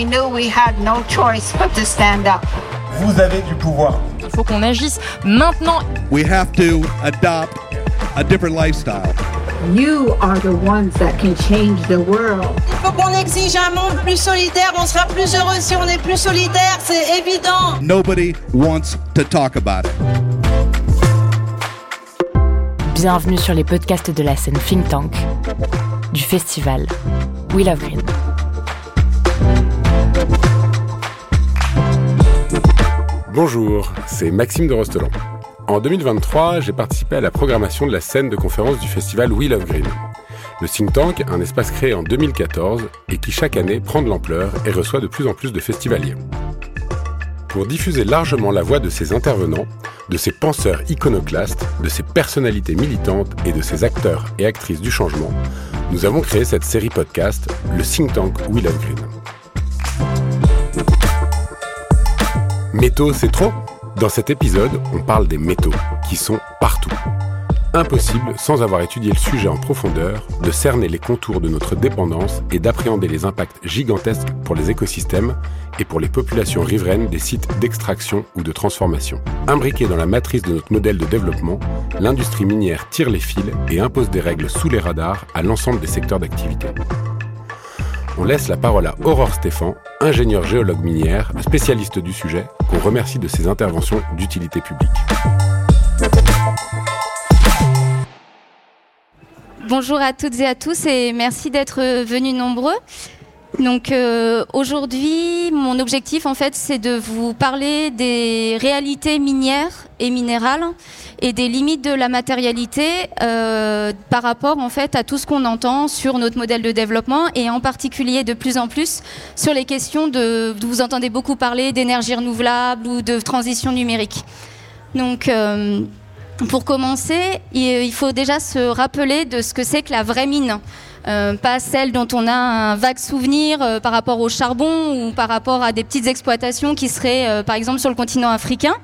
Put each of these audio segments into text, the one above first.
we knew we had no choice but to stand up. Vous avez du pouvoir. Il faut qu'on agisse maintenant. We have to adopt a different lifestyle. You are the ones that can change the world. Il faut qu'on exige un monde plus solidaire. On sera plus heureux si on est plus solidaire, c'est évident. Nobody wants to talk about it. Bienvenue sur les podcasts de la scène Think Tank du festival We Love Green. Bonjour, c'est Maxime de Rostelan. En 2023, j'ai participé à la programmation de la scène de conférence du festival We Love Green. Le think tank, un espace créé en 2014 et qui chaque année prend de l'ampleur et reçoit de plus en plus de festivaliers. Pour diffuser largement la voix de ses intervenants, de ces penseurs iconoclastes, de ces personnalités militantes et de ces acteurs et actrices du changement, nous avons créé cette série podcast, le think tank We Love Green. Métaux, c'est trop Dans cet épisode, on parle des métaux, qui sont partout. Impossible, sans avoir étudié le sujet en profondeur, de cerner les contours de notre dépendance et d'appréhender les impacts gigantesques pour les écosystèmes et pour les populations riveraines des sites d'extraction ou de transformation. Imbriquée dans la matrice de notre modèle de développement, l'industrie minière tire les fils et impose des règles sous les radars à l'ensemble des secteurs d'activité on laisse la parole à Aurore Stéphan, ingénieure géologue minière, spécialiste du sujet, qu'on remercie de ses interventions d'utilité publique. Bonjour à toutes et à tous et merci d'être venus nombreux. Donc euh, aujourd'hui, mon objectif en fait, c'est de vous parler des réalités minières et minérales et des limites de la matérialité euh, par rapport en fait à tout ce qu'on entend sur notre modèle de développement et en particulier de plus en plus sur les questions de, vous entendez beaucoup parler d'énergie renouvelable ou de transition numérique. Donc euh, pour commencer, il faut déjà se rappeler de ce que c'est que la vraie mine. Euh, pas celle dont on a un vague souvenir euh, par rapport au charbon ou par rapport à des petites exploitations qui seraient euh, par exemple sur le continent africain.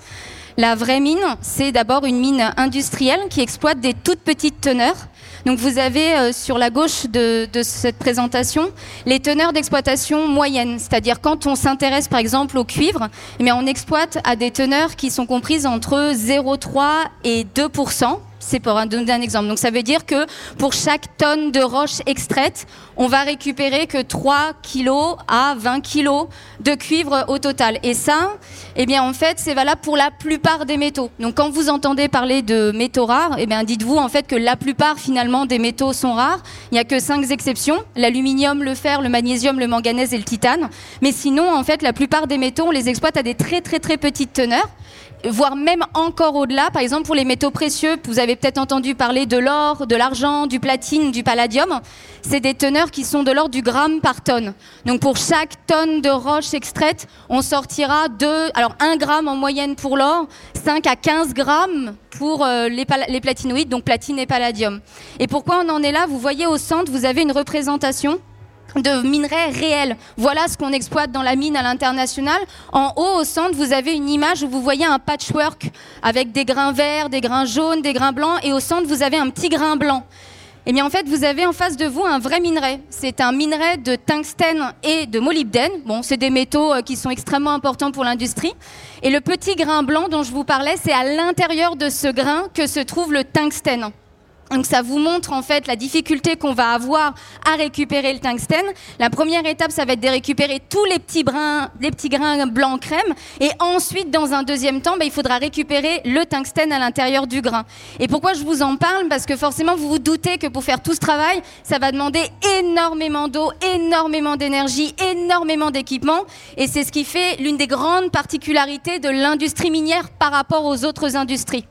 La vraie mine, c'est d'abord une mine industrielle qui exploite des toutes petites teneurs. Donc vous avez sur la gauche de, cette présentation les teneurs d'exploitation moyennes, c'est-à-dire quand on s'intéresse par exemple au cuivre, eh on exploite à des teneurs qui sont comprises entre 0,3 et 2 c'est pour donner un exemple. Donc ça veut dire que pour chaque tonne de roche extraite, on va récupérer que 3 kilos à 20 kilos de cuivre au total. Et ça, eh bien en fait, c'est valable pour la plupart des métaux. Donc quand vous entendez parler de métaux rares, eh bien dites-vous en fait que la plupart finalement des métaux sont rares. Il n'y a que 5 exceptions l'aluminium, le fer, le magnésium, le manganèse et le titane. Mais sinon, en fait, la plupart des métaux, on les exploite à des très très très petites teneurs voire même encore au-delà. Par exemple, pour les métaux précieux, vous avez peut-être entendu parler de l'or, de l'argent, du platine, du palladium. C'est des teneurs qui sont de l'ordre du gramme par tonne. Donc pour chaque tonne de roche extraite, on sortira deux, alors 1 gramme en moyenne pour l'or, 5 à 15 grammes pour euh, les, les platinoïdes, donc platine et palladium. Et pourquoi on en est là? Vous voyez au centre, vous avez une représentation de minerais réels. Voilà ce qu'on exploite dans la mine à l'international. En haut, au centre, vous avez une image où vous voyez un patchwork avec des grains verts, des grains jaunes, des grains blancs, et au centre, vous avez un petit grain blanc. Eh bien, en fait, vous avez en face de vous un vrai minerai. C'est un minerai de tungstène et de molybdène. Bon, c'est des métaux euh, qui sont extrêmement importants pour l'industrie. Et le petit grain blanc dont je vous parlais, c'est à l'intérieur de ce grain que se trouve le tungstène. Donc ça vous montre en fait la difficulté qu'on va avoir à récupérer le tungstène. La première étape, ça va être de récupérer tous les petits, brins, les petits grains blancs crème. Et ensuite, dans un deuxième temps, bah, il faudra récupérer le tungstène à l'intérieur du grain. Et pourquoi je vous en parle? Parce que forcément, vous vous doutez que pour faire tout ce travail, ça va demander énormément d'eau, énormément d'énergie, énormément d'équipement. Et c'est ce qui fait l'une des grandes particularités de l'industrie minière par rapport aux autres industries.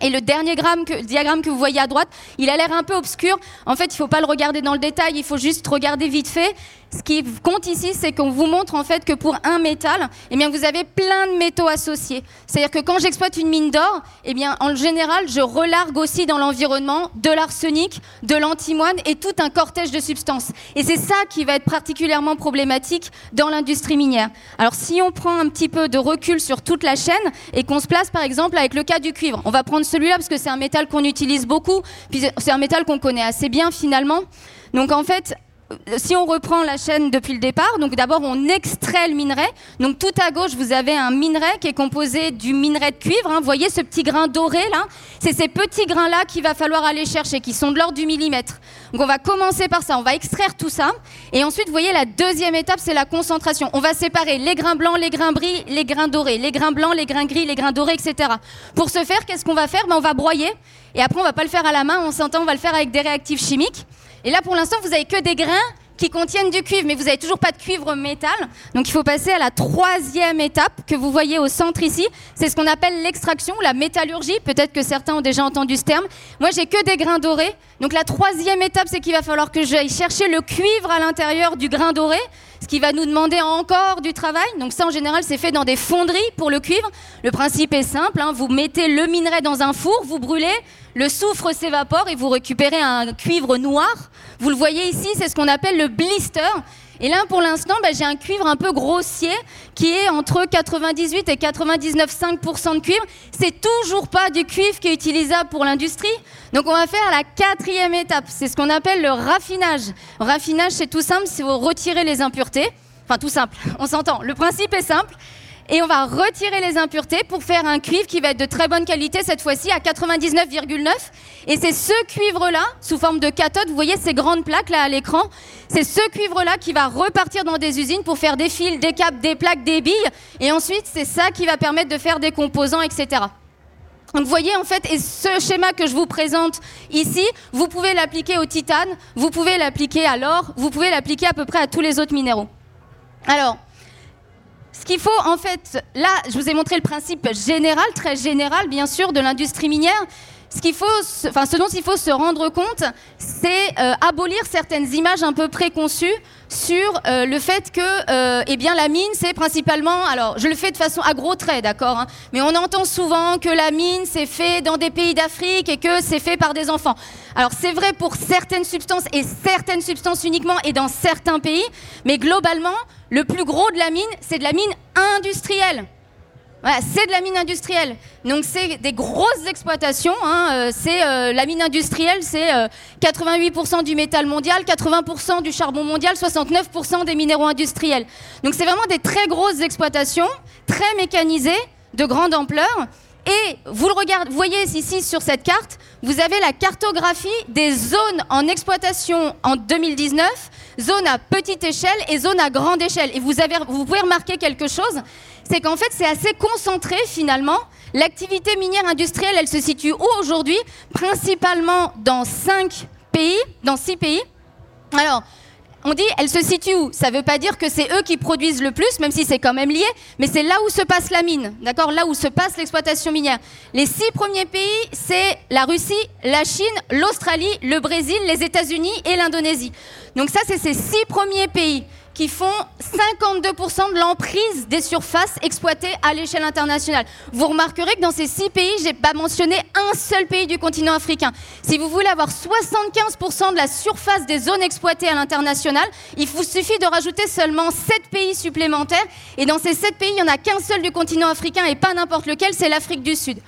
Et le dernier diagramme que vous voyez à droite, il a l'air un peu obscur. En fait, il ne faut pas le regarder dans le détail, il faut juste regarder vite fait. Ce qui compte ici, c'est qu'on vous montre en fait que pour un métal, eh bien, vous avez plein de métaux associés. C'est-à-dire que quand j'exploite une mine d'or, eh bien, en général, je relargue aussi dans l'environnement de l'arsenic, de l'antimoine et tout un cortège de substances. Et c'est ça qui va être particulièrement problématique dans l'industrie minière. Alors, si on prend un petit peu de recul sur toute la chaîne et qu'on se place par exemple avec le cas du cuivre, on va prendre celui-là parce que c'est un métal qu'on utilise beaucoup, puis c'est un métal qu'on connaît assez bien finalement. Donc en fait, si on reprend la chaîne depuis le départ, donc d'abord on extrait le minerai. Donc tout à gauche, vous avez un minerai qui est composé du minerai de cuivre. Hein. Vous voyez ce petit grain doré là? C'est ces petits grains-là qu'il va falloir aller chercher, qui sont de l'ordre du millimètre. Donc on va commencer par ça, on va extraire tout ça. Et ensuite, vous voyez, la deuxième étape, c'est la concentration. On va séparer les grains blancs, les grains gris, les grains dorés, les grains blancs, les grains gris, les grains dorés, etc. Pour ce faire, qu'est-ce qu'on va faire? Ben, On va broyer. Et après, on va pas le faire à la main, on s'entend, on va le faire avec des réactifs chimiques. Et là, pour l'instant, vous avez que des grains qui contiennent du cuivre, mais vous n'avez toujours pas de cuivre métal. Donc il faut passer à la troisième étape que vous voyez au centre ici. C'est ce qu'on appelle l'extraction, la métallurgie. Peut-être que certains ont déjà entendu ce terme. Moi, j'ai que des grains dorés. Donc la troisième étape, c'est qu'il va falloir que j'aille chercher le cuivre à l'intérieur du grain doré, ce qui va nous demander encore du travail. Donc ça, en général, c'est fait dans des fonderies pour le cuivre. Le principe est simple. Hein. Vous mettez le minerai dans un four, vous brûlez, le soufre s'évapore et vous récupérez un cuivre noir. Vous le voyez ici, c'est ce qu'on appelle le blister. Et là, pour l'instant, bah, j'ai un cuivre un peu grossier qui est entre 98 et 99,5% de cuivre. C'est toujours pas du cuivre qui est utilisable pour l'industrie. Donc, on va faire la quatrième étape. C'est ce qu'on appelle le raffinage. Raffinage, c'est tout simple, c'est vous retirer les impuretés. Enfin, tout simple, on s'entend. Le principe est simple et on va retirer les impuretés pour faire un cuivre qui va être de très bonne qualité cette fois-ci à 99,9 et c'est ce cuivre-là sous forme de cathode, vous voyez ces grandes plaques là à l'écran, c'est ce cuivre-là qui va repartir dans des usines pour faire des fils, des câbles, des plaques, des billes et ensuite c'est ça qui va permettre de faire des composants, etc. Donc vous voyez en fait, et ce schéma que je vous présente ici, vous pouvez l'appliquer au titane, vous pouvez l'appliquer à l'or, vous pouvez l'appliquer à peu près à tous les autres minéraux. Alors, ce qu'il faut, en fait, là, je vous ai montré le principe général, très général, bien sûr, de l'industrie minière. Ce, faut, ce dont il faut se rendre compte, c'est euh, abolir certaines images un peu préconçues sur euh, le fait que euh, eh bien, la mine, c'est principalement... Alors, je le fais de façon à gros traits, d'accord hein, Mais on entend souvent que la mine, c'est fait dans des pays d'Afrique et que c'est fait par des enfants. Alors, c'est vrai pour certaines substances et certaines substances uniquement et dans certains pays, mais globalement, le plus gros de la mine, c'est de la mine industrielle. C'est de la mine industrielle. Donc c'est des grosses exploitations. Hein. Euh, c'est euh, la mine industrielle, c'est 88% euh, du métal mondial, 80% du charbon mondial, 69% des minéraux industriels. Donc c'est vraiment des très grosses exploitations, très mécanisées, de grande ampleur. Et vous le regardez, vous voyez ici sur cette carte, vous avez la cartographie des zones en exploitation en 2019, zone à petite échelle et zone à grande échelle. Et vous, vous pouvez remarquer quelque chose, c'est qu'en fait c'est assez concentré finalement. L'activité minière industrielle, elle se situe où aujourd'hui? Principalement dans cinq pays, dans six pays. Alors, on dit, elle se situe où? Ça ne veut pas dire que c'est eux qui produisent le plus, même si c'est quand même lié, mais c'est là où se passe la mine, d'accord? Là où se passe l'exploitation minière. Les six premiers pays, c'est la Russie, la Chine, l'Australie, le Brésil, les États-Unis et l'Indonésie. Donc ça, c'est ces six premiers pays qui font 52% de l'emprise des surfaces exploitées à l'échelle internationale. Vous remarquerez que dans ces six pays, je n'ai pas mentionné un seul pays du continent africain. Si vous voulez avoir 75% de la surface des zones exploitées à l'international, il vous suffit de rajouter seulement 7 pays supplémentaires. Et dans ces 7 pays, il n'y en a qu'un seul du continent africain et pas n'importe lequel, c'est l'Afrique du Sud.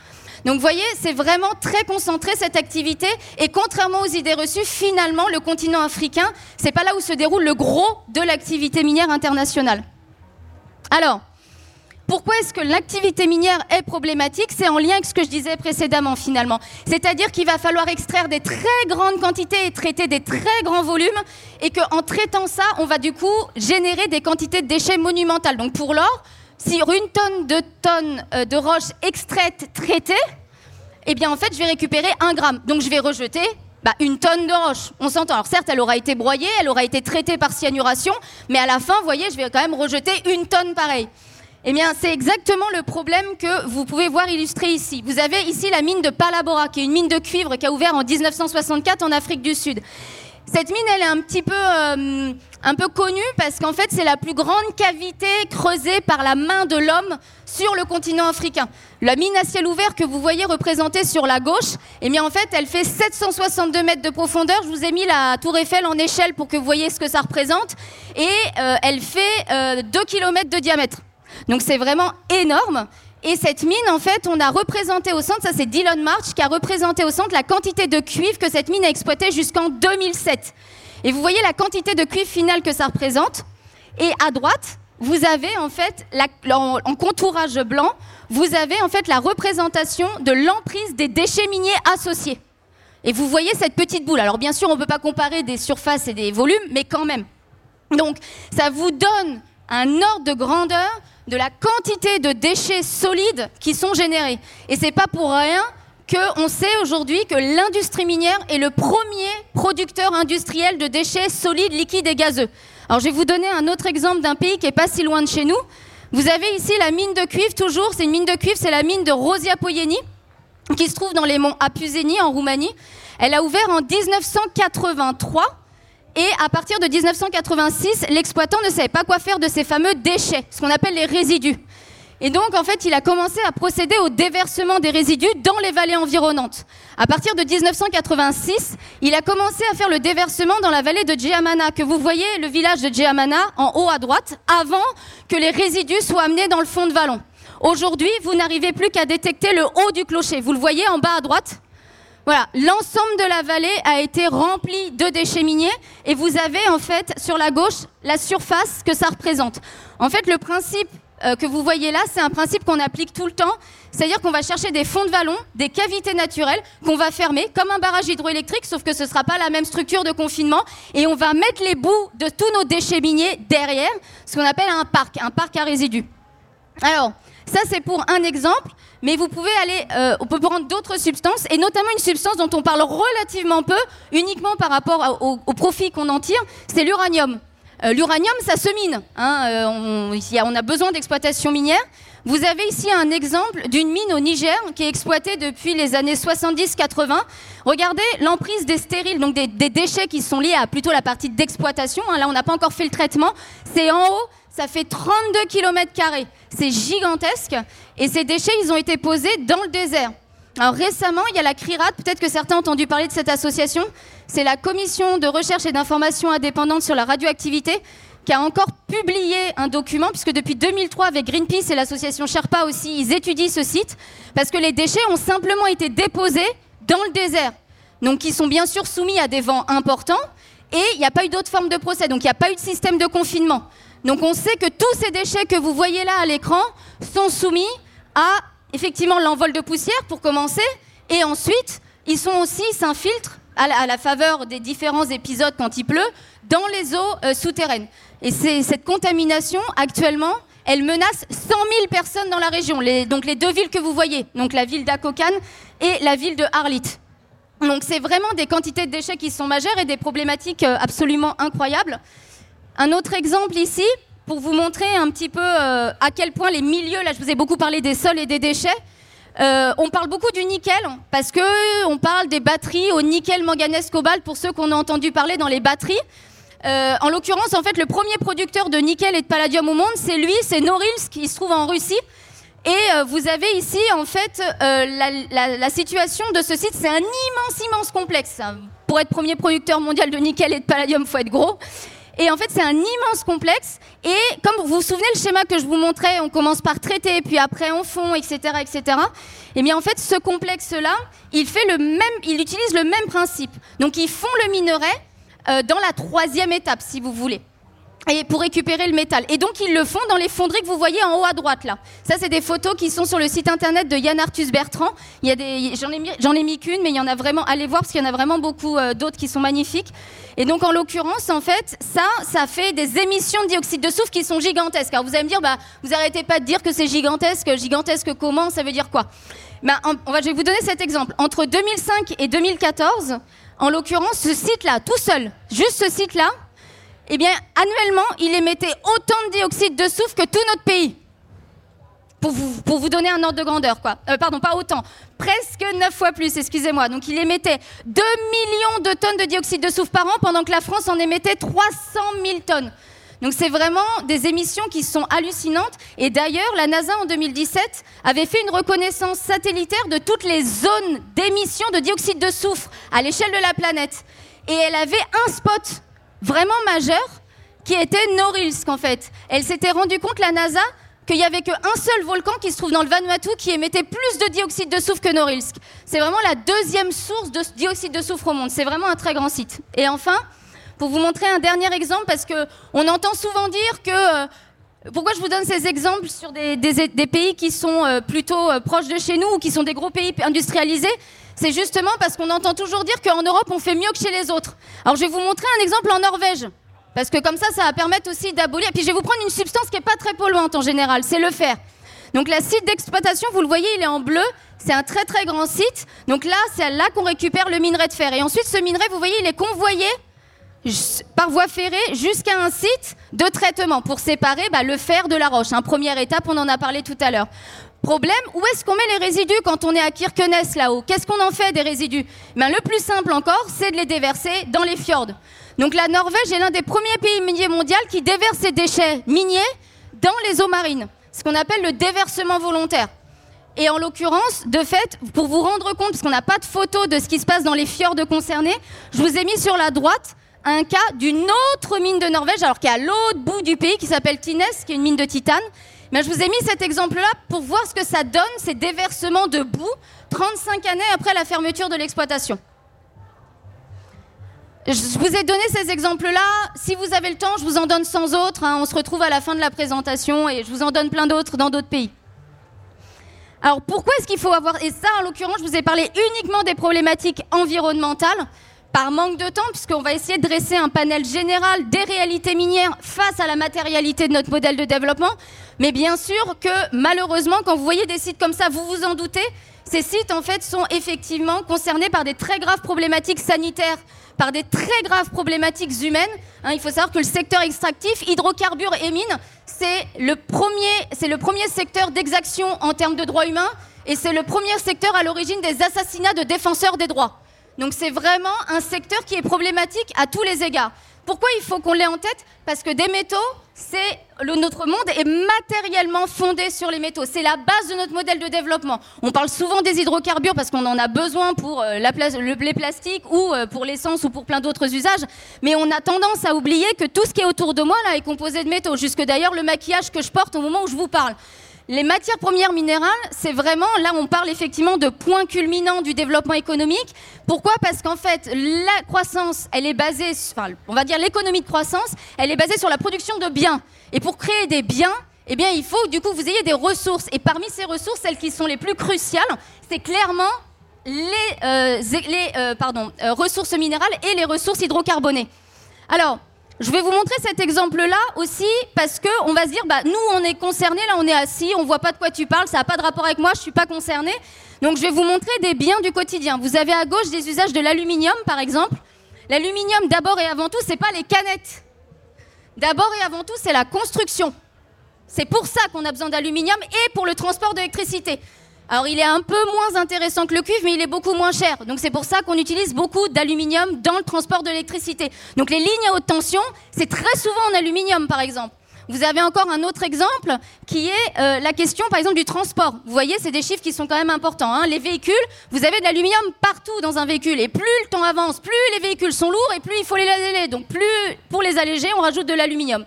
Donc vous voyez, c'est vraiment très concentré cette activité. Et contrairement aux idées reçues, finalement, le continent africain, c'est pas là où se déroule le gros de l'activité minière internationale. Alors, pourquoi est-ce que l'activité minière est problématique? C'est en lien avec ce que je disais précédemment finalement. C'est-à-dire qu'il va falloir extraire des très grandes quantités et traiter des très grands volumes et qu'en traitant ça, on va du coup générer des quantités de déchets monumentales. Donc pour l'or, sur une tonne de tonnes euh, de roches extraites, traitées, eh bien en fait, je vais récupérer un gramme. Donc je vais rejeter bah, une tonne de roche. On s'entend. Alors certes, elle aura été broyée, elle aura été traitée par cyanuration, mais à la fin, vous voyez, je vais quand même rejeter une tonne pareille. Eh bien, c'est exactement le problème que vous pouvez voir illustré ici. Vous avez ici la mine de Palabora, qui est une mine de cuivre qui a ouvert en 1964 en Afrique du Sud. Cette mine, elle est un petit peu, euh, un peu connue parce qu'en fait, c'est la plus grande cavité creusée par la main de l'homme sur le continent africain. La mine à ciel ouvert que vous voyez représentée sur la gauche, eh bien en fait, elle fait 762 mètres de profondeur. Je vous ai mis la tour Eiffel en échelle pour que vous voyez ce que ça représente. Et euh, elle fait 2 euh, km de diamètre. Donc c'est vraiment énorme. Et cette mine, en fait, on a représenté au centre, ça c'est Dylan March qui a représenté au centre la quantité de cuivre que cette mine a exploité jusqu'en 2007. Et vous voyez la quantité de cuivre final que ça représente. Et à droite, vous avez en fait, en, en contourage blanc, vous avez en fait la représentation de l'emprise des déchets miniers associés. Et vous voyez cette petite boule. Alors bien sûr, on ne peut pas comparer des surfaces et des volumes, mais quand même. Donc ça vous donne un ordre de grandeur de la quantité de déchets solides qui sont générés. Et c'est pas pour rien qu'on sait aujourd'hui que l'industrie minière est le premier producteur industriel de déchets solides, liquides et gazeux. Alors je vais vous donner un autre exemple d'un pays qui est pas si loin de chez nous. Vous avez ici la mine de cuivre, toujours, c'est une mine de cuivre, c'est la mine de Rosia Poieni, qui se trouve dans les monts Apuseni en Roumanie. Elle a ouvert en 1983 et à partir de 1986, l'exploitant ne savait pas quoi faire de ces fameux déchets, ce qu'on appelle les résidus. Et donc, en fait, il a commencé à procéder au déversement des résidus dans les vallées environnantes. À partir de 1986, il a commencé à faire le déversement dans la vallée de Djamana, que vous voyez, le village de Djamana, en haut à droite, avant que les résidus soient amenés dans le fond de vallon. Aujourd'hui, vous n'arrivez plus qu'à détecter le haut du clocher. Vous le voyez en bas à droite? Voilà, l'ensemble de la vallée a été rempli de déchets miniers et vous avez en fait sur la gauche la surface que ça représente. En fait, le principe euh, que vous voyez là, c'est un principe qu'on applique tout le temps, c'est-à-dire qu'on va chercher des fonds de vallon, des cavités naturelles qu'on va fermer comme un barrage hydroélectrique, sauf que ce ne sera pas la même structure de confinement, et on va mettre les bouts de tous nos déchets miniers derrière, ce qu'on appelle un parc, un parc à résidus. Alors, ça c'est pour un exemple mais vous pouvez aller, euh, on peut prendre d'autres substances, et notamment une substance dont on parle relativement peu, uniquement par rapport au, profit qu'on en tire, c'est l'uranium. Euh, l'uranium, ça se mine. Hein, euh, on, on, a besoin d'exploitation minière. Vous avez ici un exemple d'une mine au Niger qui est exploitée depuis les années 70-80. Regardez l'emprise des stériles, donc des, déchets qui sont liés à plutôt la partie d'exploitation. Hein, là, on n'a pas encore fait le traitement. C'est en haut, ça fait 32 km. C'est gigantesque. Et ces déchets, ils ont été posés dans le désert. Alors récemment, il y a la CRIRAT, peut-être que certains ont entendu parler de cette association. C'est la commission de recherche et d'information indépendante sur la radioactivité qui a encore publié un document, puisque depuis 2003, avec Greenpeace et l'association Sherpa aussi, ils étudient ce site, parce que les déchets ont simplement été déposés dans le désert. Donc ils sont bien sûr soumis à des vents importants, et il n'y a pas eu d'autre forme de procès, donc il n'y a pas eu de système de confinement. Donc on sait que tous ces déchets que vous voyez là à l'écran sont soumis à effectivement l'envol de poussière pour commencer, et ensuite ils sont aussi s'infiltrent à, la faveur des différents épisodes quand il pleut dans les eaux euh, souterraines. Et cette contamination actuellement, elle menace 100 000 personnes dans la région. donc les deux villes que vous voyez, donc la ville d'Akokan et la ville de Harlit. Donc c'est vraiment des quantités de déchets qui sont majeures et des problématiques euh, absolument incroyables. Un autre exemple ici, pour vous montrer un petit peu euh, à quel point les milieux, là je vous ai beaucoup parlé des sols et des déchets, euh, on parle beaucoup du nickel parce que on parle des batteries au nickel, manganèse, cobalt pour ceux qu'on a entendu parler dans les batteries. Euh, en l'occurrence, en fait, le premier producteur de nickel et de palladium au monde, c'est lui, c'est Norilsk, qui se trouve en Russie. Et vous avez ici, en fait, la, la, situation de ce site, c'est un immense, immense complexe. Pour être premier producteur mondial de nickel et de palladium, faut être gros. Et en fait, c'est un immense complexe. Et comme vous vous souvenez le schéma que je vous montrais, on commence par traiter, puis après on fond, etc., etc. Et bien en fait, ce complexe-là, il fait le même, il utilise le même principe. Donc ils font le minerai euh, dans la troisième étape, si vous voulez et pour récupérer le métal. Et donc ils le font dans les fonderies que vous voyez en haut à droite là. Ça c'est des photos qui sont sur le site internet de Yann Arthus Bertrand. Il y a des, j'en ai mis, qu'une, mais il y en a vraiment. Allez voir parce qu'il y en a vraiment beaucoup euh, d'autres qui sont magnifiques. Et donc en l'occurrence, en fait, ça, ça fait des émissions de dioxyde de soufre qui sont gigantesques. Alors vous allez me dire, bah, vous arrêtez pas de dire que c'est gigantesque. Gigantesque comment? Ça veut dire quoi? Bah, va, Je vais vous donner cet exemple. Entre 2005 et 2014, en l'occurrence, ce site-là, tout seul, juste ce site-là, eh bien, annuellement, il émettait autant de dioxyde de soufre que tout notre pays. Pour vous, donner un ordre de grandeur, quoi. Euh, pardon, pas autant. Presque 9 fois plus, excusez-moi. Donc, il émettait 2 millions de tonnes de dioxyde de soufre par an, pendant que la France en émettait 300 000 tonnes. Donc c'est vraiment des émissions qui sont hallucinantes. Et d'ailleurs, la NASA en 2017 avait fait une reconnaissance satellitaire de toutes les zones d'émission de dioxyde de soufre à l'échelle de la planète. Et elle avait un spot vraiment majeur qui était Norilsk en fait. Elle s'était rendue compte, la NASA, qu'il n'y avait qu'un seul volcan qui se trouve dans le Vanuatu qui émettait plus de dioxyde de soufre que Norilsk. C'est vraiment la deuxième source de dioxyde de soufre au monde. C'est vraiment un très grand site. Et enfin, pour vous montrer un dernier exemple, parce que on entend souvent dire que euh, pourquoi je vous donne ces exemples sur des, pays qui sont euh, plutôt euh, proches de chez nous ou qui sont des gros pays industrialisés? C'est justement parce qu'on entend toujours dire qu'en Europe, on fait mieux que chez les autres. Alors, je vais vous montrer un exemple en Norvège. Parce que comme ça, ça va permettre aussi d'abolir. Et puis, je vais vous prendre une substance qui n'est pas très polluante en général, c'est le fer. Donc, la site d'exploitation, vous le voyez, il est en bleu. C'est un très très grand site. Donc là, c'est là qu'on récupère le minerai de fer. Et ensuite, ce minerai, vous voyez, il est convoyé par voie ferrée jusqu'à un site de traitement pour séparer bah, le fer de la roche. Hein, première étape, on en a parlé tout à l'heure. Problème, où est-ce qu'on met les résidus quand on est à Kirkenes là-haut? Qu'est-ce qu'on en fait des résidus? Ben, Le plus simple encore, c'est de les déverser dans les fjords. Donc la Norvège est l'un des premiers pays miniers mondiaux qui déverse ses déchets miniers dans les eaux marines. Ce qu'on appelle le déversement volontaire. Et en l'occurrence, de fait, pour vous rendre compte, parce qu'on n'a pas de photo de ce qui se passe dans les fjords concernés, je vous ai mis sur la droite un cas d'une autre mine de Norvège, alors qui est à l'autre bout du pays, qui s'appelle Tines, qui est une mine de titane. Mais je vous ai mis cet exemple-là pour voir ce que ça donne, ces déversements de boue, 35 années après la fermeture de l'exploitation. Je vous ai donné ces exemples-là. Si vous avez le temps, je vous en donne sans autres. hein. On se retrouve à la fin de la présentation et je vous en donne plein d'autres dans d'autres pays. Alors pourquoi est-ce qu'il faut avoir... Et ça, en l'occurrence, je vous ai parlé uniquement des problématiques environnementales, par manque de temps, puisqu'on va essayer de dresser un panel général des réalités minières face à la matérialité de notre modèle de développement. Mais bien sûr que malheureusement, quand vous voyez des sites comme ça, vous vous en doutez, ces sites en fait sont effectivement concernés par des très graves problématiques sanitaires, par des très graves problématiques humaines. Hein, il faut savoir que le secteur extractif, hydrocarbures et mines, c'est le premier, c'est le premier secteur d'exaction en termes de droits humains et c'est le premier secteur à l'origine des assassinats de défenseurs des droits. Donc c'est vraiment un secteur qui est problématique à tous les égards. Pourquoi il faut qu'on l'ait en tête? Parce que des métaux, c'est notre monde est matériellement fondé sur les métaux. C'est la base de notre modèle de développement. On parle souvent des hydrocarbures parce qu'on en a besoin pour euh, les plastiques ou euh, pour l'essence ou pour plein d'autres usages. Mais on a tendance à oublier que tout ce qui est autour de moi là est composé de métaux. Jusque d'ailleurs le maquillage que je porte au moment où je vous parle. Les matières premières minérales, c'est vraiment, là on parle effectivement de point culminant du développement économique. Pourquoi? Parce qu'en fait, la croissance, elle est basée, on va dire l'économie de croissance, elle est basée sur la production de biens. Et pour créer des biens, eh il faut du coup que vous ayez des ressources. Et parmi ces ressources, celles qui sont les plus cruciales, c'est clairement les, euh, euh, euh, ressources minérales et les ressources hydrocarbonées. Alors, je vais vous montrer cet exemple-là aussi parce que on va se dire, bah, nous, on est concernés, là, on est assis, on voit pas de quoi tu parles, ça n'a pas de rapport avec moi, je suis pas concerné. Donc, je vais vous montrer des biens du quotidien. Vous avez à gauche des usages de l'aluminium, par exemple. L'aluminium, d'abord et avant tout, c'est pas les canettes. D'abord et avant tout, c'est la construction. C'est pour ça qu'on a besoin d'aluminium et pour le transport d'électricité. Alors il est un peu moins intéressant que le cuivre, mais il est beaucoup moins cher. Donc c'est pour ça qu'on utilise beaucoup d'aluminium dans le transport de l'électricité. Donc les lignes à haute tension, c'est très souvent en aluminium par exemple. Vous avez encore un autre exemple qui est euh, la question par exemple du transport. Vous voyez, c'est des chiffres qui sont quand même importants. hein. Les véhicules, vous avez de l'aluminium partout dans un véhicule. Et plus le temps avance, plus les véhicules sont lourds et plus il faut les alléger. Donc plus pour les alléger, on rajoute de l'aluminium.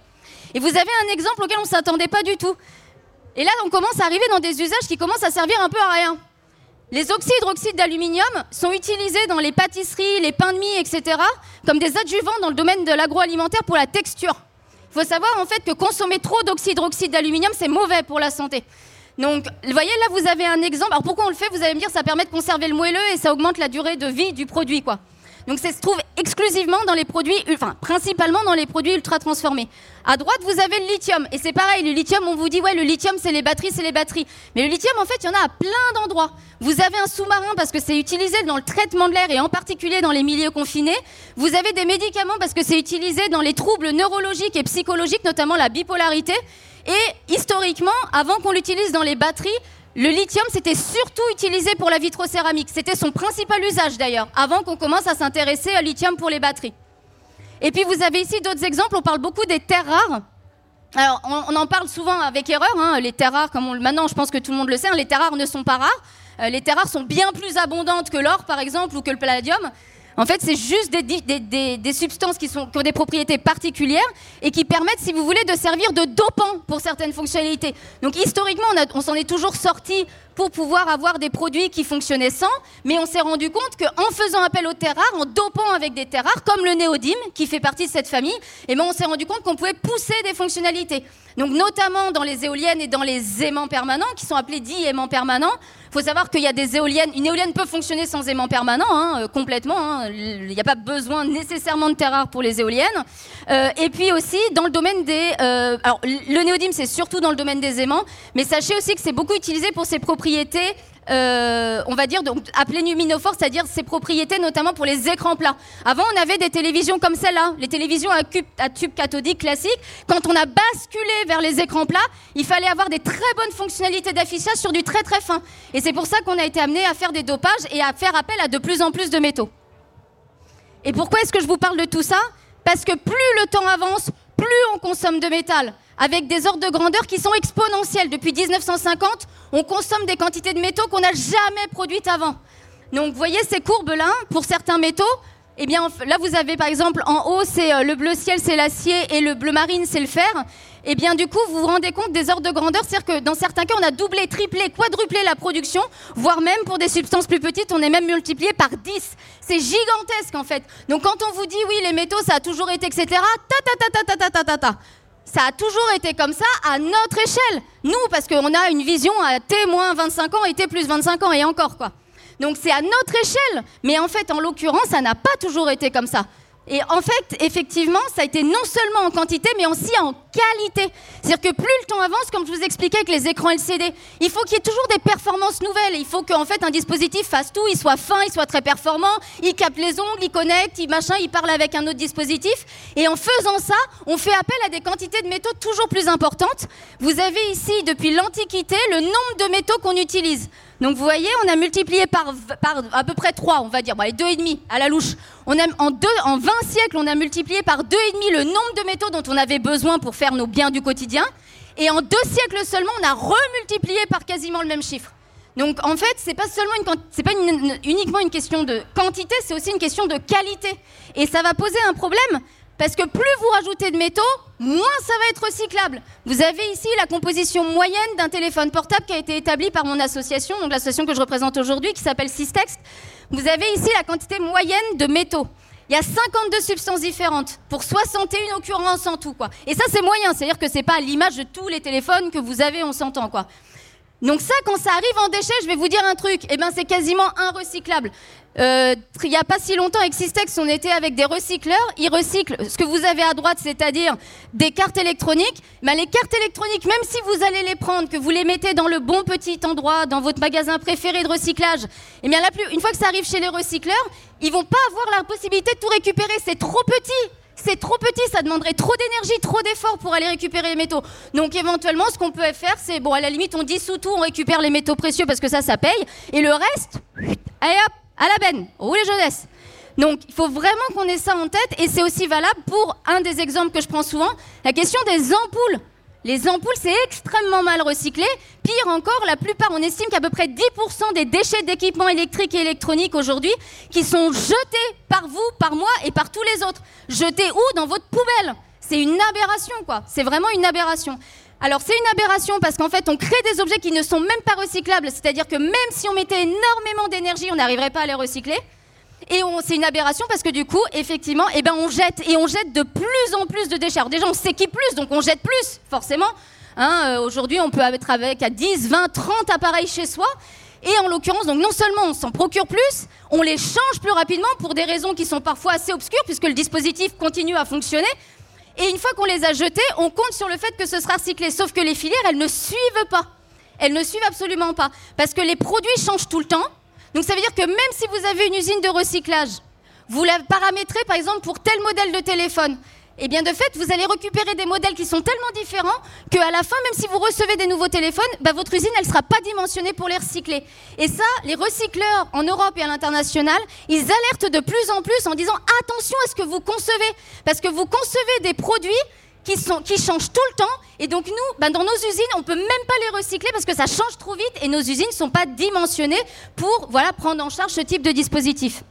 Et vous avez un exemple auquel on ne s'attendait pas du tout. Et là, on commence à arriver dans des usages qui commencent à servir un peu à rien. Les oxyhydroxydes d'aluminium sont utilisés dans les pâtisseries, les pains de mie, etc., comme des adjuvants dans le domaine de l'agroalimentaire pour la texture. Il faut savoir en fait que consommer trop d'oxyhydroxyde d'aluminium, c'est mauvais pour la santé. Donc, vous voyez, là, vous avez un exemple. Alors, pourquoi on le fait? Vous allez me dire, ça permet de conserver le moelleux et ça augmente la durée de vie du produit, quoi. Donc, ça se trouve exclusivement dans les produits, enfin, principalement dans les produits ultra transformés. À droite, vous avez le lithium. Et c'est pareil, le lithium, on vous dit, ouais, le lithium, c'est les batteries, c'est les batteries. Mais le lithium, en fait, il y en a à plein d'endroits. Vous avez un sous-marin parce que c'est utilisé dans le traitement de l'air et en particulier dans les milieux confinés. Vous avez des médicaments parce que c'est utilisé dans les troubles neurologiques et psychologiques, notamment la bipolarité. Et historiquement, avant qu'on l'utilise dans les batteries, le lithium, c'était surtout utilisé pour la vitrocéramique. C'était son principal usage d'ailleurs, avant qu'on commence à s'intéresser au lithium pour les batteries. Et puis vous avez ici d'autres exemples, on parle beaucoup des terres rares. Alors, on, en parle souvent avec erreur, hein, les terres rares, comme on, maintenant je pense que tout le monde le sait, hein, les terres rares ne sont pas rares. Euh, les terres rares sont bien plus abondantes que l'or, par exemple, ou que le palladium. En fait, c'est juste des, substances qui, ont des propriétés particulières et qui permettent, si vous voulez, de servir de dopant pour certaines fonctionnalités. Donc historiquement, on s'en est toujours sorti pour pouvoir avoir des produits qui fonctionnaient sans, mais on s'est rendu compte qu'en faisant appel aux terres rares, en dopant avec des terres rares, comme le néodyme, qui fait partie de cette famille, eh ben on s'est rendu compte qu'on pouvait pousser des fonctionnalités. Donc notamment dans les éoliennes et dans les aimants permanents, qui sont appelés dits aimants permanents. Il faut savoir qu'il y a des éoliennes. Une éolienne peut fonctionner sans aimant permanent, hein, euh, complètement. Hein. Il n'y a pas besoin nécessairement de terres rares pour les éoliennes. Euh, et puis aussi dans le domaine des. Euh, alors le néodyme, c'est surtout dans le domaine des aimants, mais sachez aussi que c'est beaucoup utilisé pour ses propriétés euh, on va dire, donc, appelé c'est-à-dire ses propriétés notamment pour les écrans plats. Avant, on avait des télévisions comme celle-là, les télévisions à, à, tube cathodique classique. Quand on a basculé vers les écrans plats, il fallait avoir des très bonnes fonctionnalités d'affichage sur du très très fin. Et c'est pour ça qu'on a été amené à faire des dopages et à faire appel à de plus en plus de métaux. Et pourquoi est-ce que je vous parle de tout ça? Parce que plus le temps avance, plus on consomme de métal avec des ordres de grandeur qui sont exponentiels. Depuis 1950, on consomme des quantités de métaux qu'on n'a jamais produites avant. Donc, vous voyez ces courbes-là, pour certains métaux, eh bien, là, vous avez par exemple en haut, c'est euh, le bleu ciel, c'est l'acier, et le bleu marine, c'est le fer. Eh bien, du coup, vous vous rendez compte des ordres de grandeur, c'est-à-dire que dans certains cas, on a doublé, triplé, quadruplé la production, voire même pour des substances plus petites, on est même multiplié par 10. C'est gigantesque en fait. Donc, quand on vous dit oui, les métaux, ça a toujours été, etc., ta ta ta ta ta ta ta ta ça a toujours été comme ça à notre échelle. Nous, parce qu'on a une vision à T moins 25 ans et T plus 25 ans et encore quoi. Donc c'est à notre échelle. Mais en fait, en l'occurrence, ça n'a pas toujours été comme ça. Et en fait, effectivement, ça a été non seulement en quantité, mais aussi en qualité. C'est-à-dire que plus le temps avance, comme je vous expliquais avec les écrans LCD, il faut qu'il y ait toujours des performances nouvelles. Il faut qu'en fait un dispositif fasse tout, il soit fin, il soit très performant, il capte les ongles, il connecte, il machin, il parle avec un autre dispositif. Et en faisant ça, on fait appel à des quantités de métaux toujours plus importantes. Vous avez ici, depuis l'Antiquité, le nombre de métaux qu'on utilise. Donc vous voyez, on a multiplié par, à peu près 3, on va dire, bon, allez, 2,5 à la louche. On a, en, deux, en 20 siècles, on a multiplié par 2,5 le nombre de métaux dont on avait besoin pour faire nos biens du quotidien. Et en deux siècles seulement, on a remultiplié par quasiment le même chiffre. Donc en fait, c'est pas seulement une, pas uniquement une question de quantité, c'est aussi une question de qualité. Et ça va poser un problème parce que plus vous rajoutez de métaux, moins ça va être recyclable. Vous avez ici la composition moyenne d'un téléphone portable qui a été établie par mon association, donc l'association que je représente aujourd'hui, qui s'appelle Systext. Vous avez ici la quantité moyenne de métaux. Il y a 52 substances différentes pour 61 occurrences en tout. Quoi. Et ça, c'est moyen, c'est-à-dire que c'est pas l'image de tous les téléphones que vous avez, on s'entend. quoi. Donc ça, quand ça arrive en déchets, je vais vous dire un truc, eh ben, c'est quasiment inrecyclable. Euh, il n'y a pas si longtemps, avec Systex, on était avec des recycleurs. Ils recyclent ce que vous avez à droite, c'est-à-dire des cartes électroniques. Mais les cartes électroniques, même si vous allez les prendre, que vous les mettez dans le bon petit endroit, dans votre magasin préféré de recyclage, eh bien, une fois que ça arrive chez les recycleurs, ils vont pas avoir la possibilité de tout récupérer. C'est trop petit. C'est trop petit, ça demanderait trop d'énergie, trop d'efforts pour aller récupérer les métaux. Donc éventuellement, ce qu'on peut faire, c'est, bon, à la limite, on dissout tout, on récupère les métaux précieux parce que ça, ça paye. Et le reste, allez hop, à la benne, roulez jeunesse. Donc il faut vraiment qu'on ait ça en tête et c'est aussi valable pour un des exemples que je prends souvent, la question des ampoules. Les ampoules, c'est extrêmement mal recyclé. Pire encore, la plupart, on estime qu'à peu près 10% des déchets d'équipements électriques et électroniques aujourd'hui qui sont jetés par vous, par moi et par tous les autres. Jetés où? Dans votre poubelle. C'est une aberration, quoi. C'est vraiment une aberration. Alors c'est une aberration parce qu'en fait on crée des objets qui ne sont même pas recyclables, c'est-à-dire que même si on mettait énormément d'énergie, on n'arriverait pas à les recycler. Et c'est une aberration parce que du coup, effectivement, eh ben on jette et on jette de plus en plus de déchets. Alors déjà, on s'équipe plus, donc on jette plus, forcément. Hein, euh, aujourd'hui, on peut être avec à 10, 20, 30 appareils chez soi. Et en l'occurrence, donc non seulement on s'en procure plus, on les change plus rapidement pour des raisons qui sont parfois assez obscures puisque le dispositif continue à fonctionner. Et une fois qu'on les a jetés, on compte sur le fait que ce sera recyclé. Sauf que les filières, elles ne suivent pas. Elles ne suivent absolument pas. Parce que les produits changent tout le temps. Donc ça veut dire que même si vous avez une usine de recyclage, vous la paramétrez par exemple pour tel modèle de téléphone, et eh bien de fait, vous allez récupérer des modèles qui sont tellement différents qu'à la fin, même si vous recevez des nouveaux téléphones, bah, votre usine, elle ne sera pas dimensionnée pour les recycler. Et ça, les recycleurs en Europe et à l'international, ils alertent de plus en plus en disant attention à ce que vous concevez, parce que vous concevez des produits qui, sont, qui changent tout le temps. Et donc nous, ben dans nos usines, on peut même pas les recycler parce que ça change trop vite et nos usines ne sont pas dimensionnées pour voilà, prendre en charge ce type de dispositif.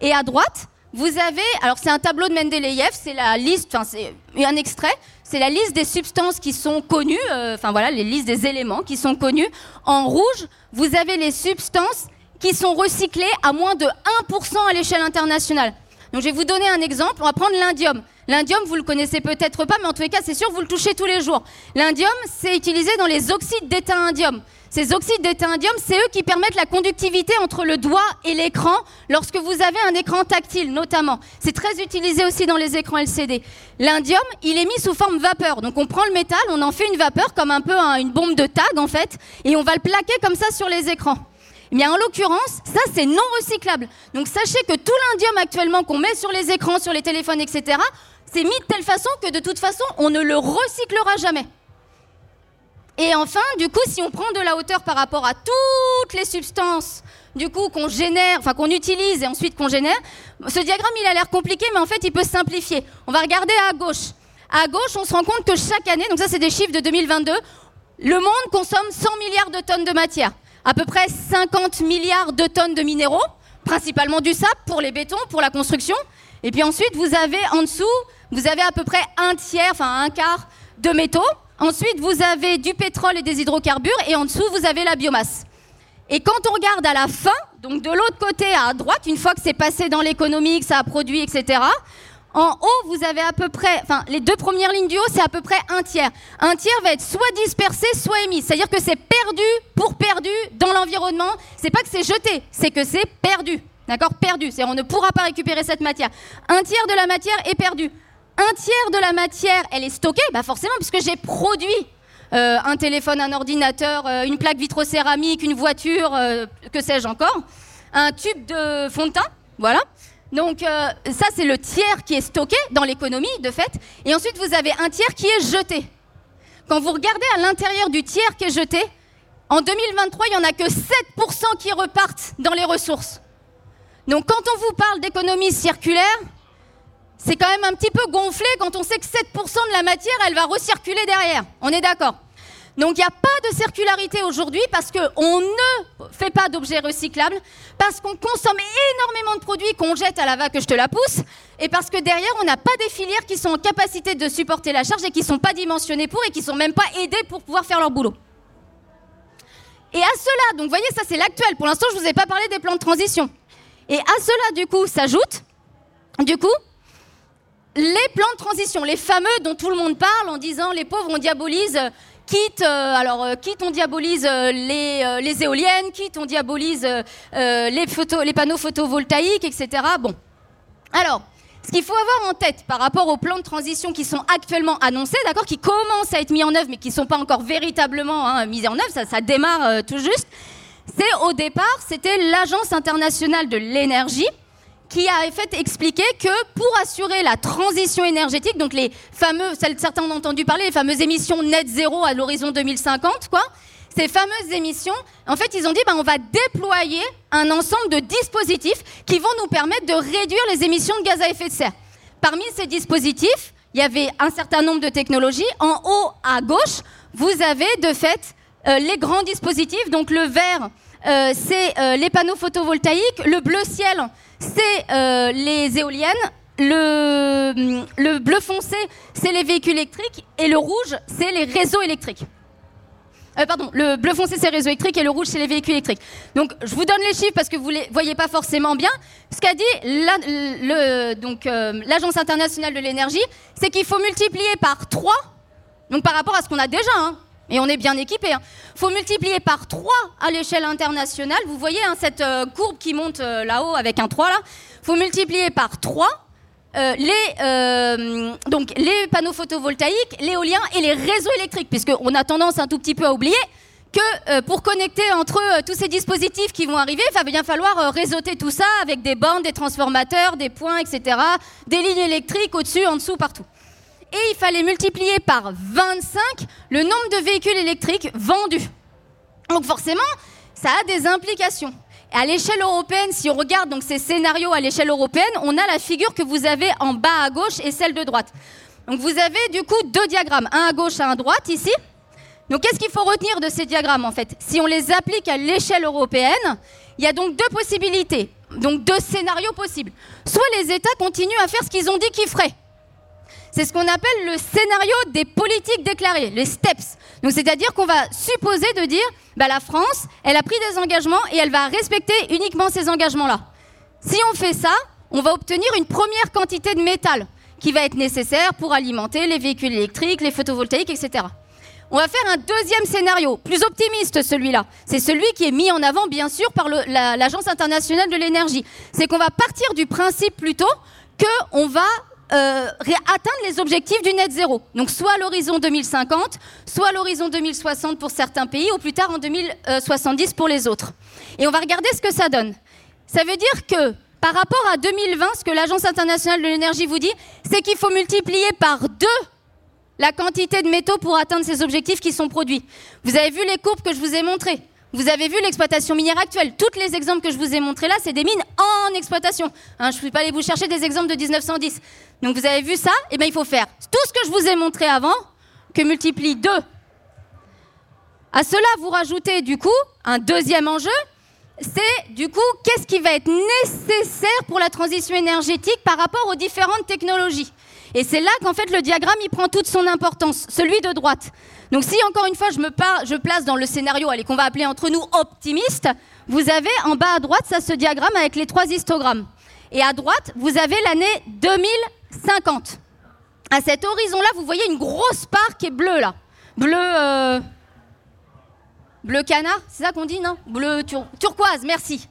Et à droite, vous avez, alors c'est un tableau de Mendeleïev, c'est la liste, enfin c'est un extrait, c'est la liste des substances qui sont connues, euh, enfin voilà, les listes des éléments qui sont connus. En rouge, vous avez les substances qui sont recyclées à moins de 1% à l'échelle internationale. Donc je vais vous donner un exemple, on va prendre l'indium. L'indium, vous le connaissez peut-être pas, mais en tous les cas, c'est sûr, vous le touchez tous les jours. L'indium, c'est utilisé dans les oxydes d'étain indium. Ces oxydes d'étain indium, c'est eux qui permettent la conductivité entre le doigt et l'écran lorsque vous avez un écran tactile, notamment. C'est très utilisé aussi dans les écrans LCD. L'indium, il est mis sous forme vapeur. Donc on prend le métal, on en fait une vapeur comme un peu une bombe de tag en fait, et on va le plaquer comme ça sur les écrans. Mais en l'occurrence, ça c'est non recyclable. Donc sachez que tout l'indium actuellement qu'on met sur les écrans, sur les téléphones, etc., c'est mis de telle façon que de toute façon, on ne le recyclera jamais. Et enfin, du coup, si on prend de la hauteur par rapport à toutes les substances du coup qu'on génère, enfin qu'on utilise et ensuite qu'on génère, ce diagramme il a l'air compliqué, mais en fait il peut se simplifier. On va regarder à gauche. À gauche, on se rend compte que chaque année, donc ça c'est des chiffres de 2022, le monde consomme 100 milliards de tonnes de matière, à peu près 50 milliards de tonnes de minéraux, principalement du sable pour les bétons, pour la construction. Et puis ensuite, vous avez en dessous, vous avez à peu près un tiers, enfin un quart de métaux. Ensuite, vous avez du pétrole et des hydrocarbures. Et en dessous, vous avez la biomasse. Et quand on regarde à la fin, donc de l'autre côté à droite, une fois que c'est passé dans l'économie, que ça a produit, etc., en haut, vous avez à peu près, enfin, les deux premières lignes du haut, c'est à peu près un tiers. Un tiers va être soit dispersé, soit émis. C'est-à-dire que c'est perdu pour perdu dans l'environnement. C'est pas que c'est jeté, c'est que c'est perdu. D'accord? Perdu. C'est on ne pourra pas récupérer cette matière. Un tiers de la matière est perdu. Un tiers de la matière, elle est stockée, bah forcément, puisque j'ai produit euh, un téléphone, un ordinateur, euh, une plaque vitrocéramique, une voiture, euh, que sais-je encore, un tube de fond de teint, voilà. Donc ça, c'est le tiers qui est stocké dans l'économie, de fait. Et ensuite, vous avez un tiers qui est jeté. Quand vous regardez à l'intérieur du tiers qui est jeté, en 2023, il n'y en a que 7% qui repartent dans les ressources. Donc quand on vous parle d'économie circulaire, c'est quand même un petit peu gonflé quand on sait que 7% de la matière, elle va recirculer derrière. On est d'accord donc il n'y a pas de circularité aujourd'hui parce qu'on ne fait pas d'objets recyclables, parce qu'on consomme énormément de produits qu'on jette à la va que je te la pousse, et parce que derrière on n'a pas des filières qui sont en capacité de supporter la charge et qui ne sont pas dimensionnées pour et qui ne sont même pas aidées pour pouvoir faire leur boulot. Et à cela, donc vous voyez, ça c'est l'actuel. Pour l'instant, je ne vous ai pas parlé des plans de transition. Et à cela, du coup, s'ajoute, du coup, les plans de transition, les fameux dont tout le monde parle en disant les pauvres, on diabolise, quitte, euh, alors, euh, quitte on diabolise euh, les, éoliennes, quitte on diabolise les, panneaux photovoltaïques, etc. Bon. Alors, ce qu'il faut avoir en tête par rapport aux plans de transition qui sont actuellement annoncés, d'accord, qui commencent à être mis en œuvre, mais qui ne sont pas encore véritablement hein, mis en œuvre, ça démarre tout juste, c'est au départ, c'était l'Agence internationale de l'énergie qui a fait expliquer que pour assurer la transition énergétique, donc les fameux, certains ont entendu parler, les fameuses émissions net zéro à l'horizon 2050, quoi, ces fameuses émissions, en fait, ils ont dit, ben, on va déployer un ensemble de dispositifs qui vont nous permettre de réduire les émissions de gaz à effet de serre. Parmi ces dispositifs, il y avait un certain nombre de technologies. En haut à gauche, vous avez de fait euh, les grands dispositifs. Donc le vert, euh, c'est euh, les panneaux photovoltaïques. Le bleu ciel, c'est les éoliennes. Le, le bleu foncé, c'est les véhicules électriques. Et le rouge, c'est les réseaux électriques. pardon, le bleu foncé c'est les réseaux électriques et le rouge c'est les véhicules électriques. Donc je vous donne les chiffres parce que vous les voyez pas forcément bien. Ce qu'a dit l'Agence internationale de l'énergie, c'est qu'il faut multiplier par 3, donc par rapport à ce qu'on a déjà, hein, et on est bien équipé. Il hein. faut multiplier par 3 à l'échelle internationale. Vous voyez hein, cette euh, courbe qui monte euh, là-haut avec un 3 là. Il faut multiplier par 3 euh, les, donc les panneaux photovoltaïques, l'éolien et les réseaux électriques, puisqu'on a tendance un tout petit peu à oublier que pour connecter entre tous ces dispositifs qui vont arriver, il va bien falloir réseauter tout ça avec des bornes, des transformateurs, des points, etc., des lignes électriques au-dessus, en dessous, partout et il fallait multiplier par 25 le nombre de véhicules électriques vendus. Donc forcément, ça a des implications. À l'échelle européenne, si on regarde donc ces scénarios à l'échelle européenne, on a la figure que vous avez en bas à gauche et celle de droite. Donc vous avez du coup deux diagrammes, un à gauche et un à droite ici. Donc qu'est-ce qu'il faut retenir de ces diagrammes en fait? Si on les applique à l'échelle européenne, il y a donc deux possibilités. donc deux scénarios possibles. Soit les États continuent à faire ce qu'ils ont dit qu'ils feraient. C'est ce qu'on appelle le scénario des politiques déclarées, les STEPS. Donc c'est-à-dire qu'on va supposer de dire, bah, la France, elle a pris des engagements et elle va respecter uniquement ces engagements-là. Si on fait ça, on va obtenir une première quantité de métal qui va être nécessaire pour alimenter les véhicules électriques, les photovoltaïques, etc. On va faire un deuxième scénario, plus optimiste celui-là. C'est celui qui est mis en avant, bien sûr, par l'Agence internationale de l'énergie. C'est qu'on va partir du principe plutôt qu'on va euh, atteindre les objectifs du net zéro. Donc soit à l'horizon 2050, soit à l'horizon 2060 pour certains pays, ou plus tard en 2070 pour les autres. Et on va regarder ce que ça donne. Ça veut dire que par rapport à 2020, ce que l'Agence internationale de l'énergie vous dit, c'est qu'il faut multiplier par deux la quantité de métaux pour atteindre ces objectifs qui sont produits. Vous avez vu les courbes que je vous ai montrées. Vous avez vu l'exploitation minière actuelle. Tous les exemples que je vous ai montrés là, c'est des mines en exploitation. Hein, je ne vais pas aller vous chercher des exemples de 1910. Donc vous avez vu ça? Eh bien, il faut faire tout ce que je vous ai montré avant, que multiplie 2. À cela, vous rajoutez du coup un deuxième enjeu, c'est du coup qu'est-ce qui va être nécessaire pour la transition énergétique par rapport aux différentes technologies? Et c'est là qu'en fait le diagramme il prend toute son importance, celui de droite. Donc si encore une fois je me place dans le scénario allez qu'on va appeler entre nous optimiste, vous avez en bas à droite ça ce diagramme avec les trois histogrammes. Et à droite, vous avez l'année 2050. À cet horizon-là, vous voyez une grosse part qui est bleue là. Bleu euh, bleu canard, c'est ça qu'on dit non? Bleu turquoise, merci.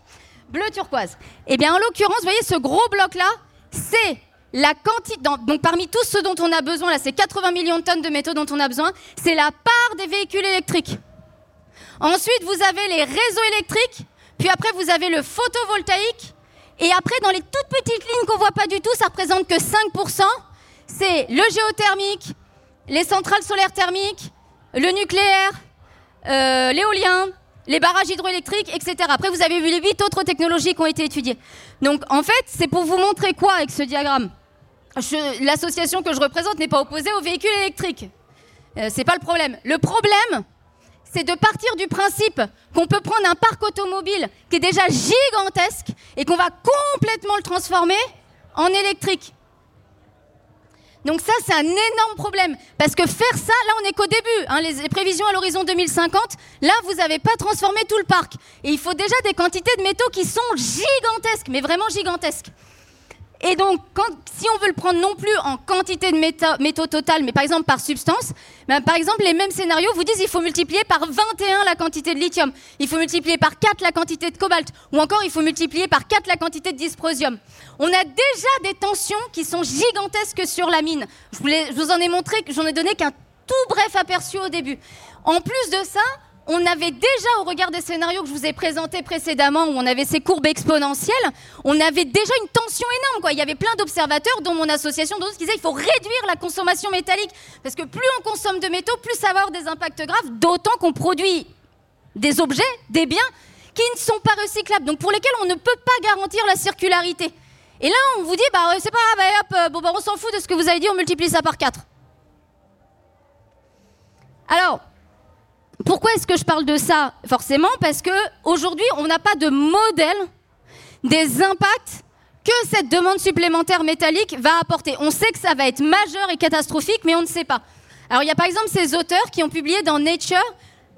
Bleu turquoise. Eh bien en l'occurrence, vous voyez ce gros bloc là, c'est la quantité, donc parmi tous ceux dont on a besoin, là c'est 80 millions de tonnes de métaux dont on a besoin, c'est la part des véhicules électriques. Ensuite, vous avez les réseaux électriques, puis après vous avez le photovoltaïque, et après dans les toutes petites lignes qu'on voit pas du tout, ça représente que 5%, c'est le géothermique, les centrales solaires thermiques, le nucléaire, euh, l'éolien, les barrages hydroélectriques, etc. Après, vous avez vu les huit autres technologies qui ont été étudiées. Donc, en fait, c'est pour vous montrer quoi avec ce diagramme? L'association que je représente n'est pas opposée aux véhicules électriques. Euh, c'est pas le problème. Le problème, c'est de partir du principe qu'on peut prendre un parc automobile qui est déjà gigantesque et qu'on va complètement le transformer en électrique. Donc ça, c'est un énorme problème. Parce que faire ça, là, on n'est qu'au début. Hein, les, prévisions à l'horizon 2050, là, vous n'avez pas transformé tout le parc. Et il faut déjà des quantités de métaux qui sont gigantesques, mais vraiment gigantesques. Et donc, si on veut le prendre non plus en quantité de métaux, total, mais par exemple par substance, ben, par exemple, les mêmes scénarios vous disent qu'il faut multiplier par 21 la quantité de lithium, il faut multiplier par 4 la quantité de cobalt, ou encore il faut multiplier par 4 la quantité de dysprosium. On a déjà des tensions qui sont gigantesques sur la mine. Je vous en ai montré, j'en ai donné qu'un tout bref aperçu au début. En plus de ça, on avait déjà, au regard des scénarios que je vous ai présentés précédemment, où on avait ces courbes exponentielles, on avait déjà une tension énorme. Il y avait plein d'observateurs, dont mon association, qui disaient qu'il faut réduire la consommation métallique. Parce que plus on consomme de métaux, plus ça va avoir des impacts graves, d'autant qu'on produit des objets, des biens, qui ne sont pas recyclables, donc pour lesquels on ne peut pas garantir la circularité. Et là, on vous dit, bah, c'est pas grave, hop, euh, bon, bah, on s'en fout de ce que vous avez dit, on multiplie ça par 4. Alors, pourquoi est-ce que je parle de ça Forcément parce que aujourd'hui, on n'a pas de modèle des impacts que cette demande supplémentaire métallique va apporter. On sait que ça va être majeur et catastrophique, mais on ne sait pas. Alors il y a par exemple ces auteurs qui ont publié dans Nature,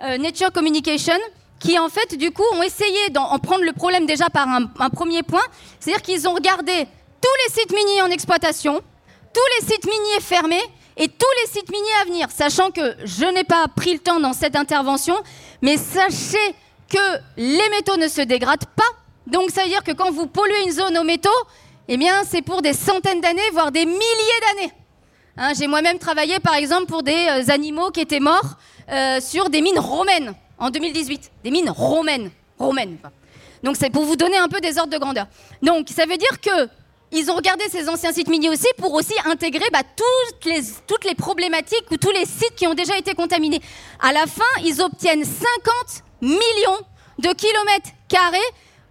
euh, Nature Communication, qui en fait du coup ont essayé d'en prendre le problème déjà par un, un premier point, c'est-à-dire qu'ils ont regardé tous les sites miniers en exploitation, tous les sites miniers fermés, et tous les sites miniers à venir, sachant que je n'ai pas pris le temps dans cette intervention, mais sachez que les métaux ne se dégradent pas. Donc ça veut dire que quand vous polluez une zone aux métaux, eh bien c'est pour des centaines d'années, voire des milliers d'années. Hein, j'ai moi-même travaillé par exemple pour des euh, animaux qui étaient morts euh, sur des mines romaines en 2018. Des mines romaines. romaines. Donc c'est pour vous donner un peu des ordres de grandeur. Donc ça veut dire que ils ont regardé ces anciens sites miniers aussi pour aussi intégrer bah, toutes, les, problématiques ou tous les sites qui ont déjà été contaminés. À la fin, ils obtiennent 50 millions de kilomètres carrés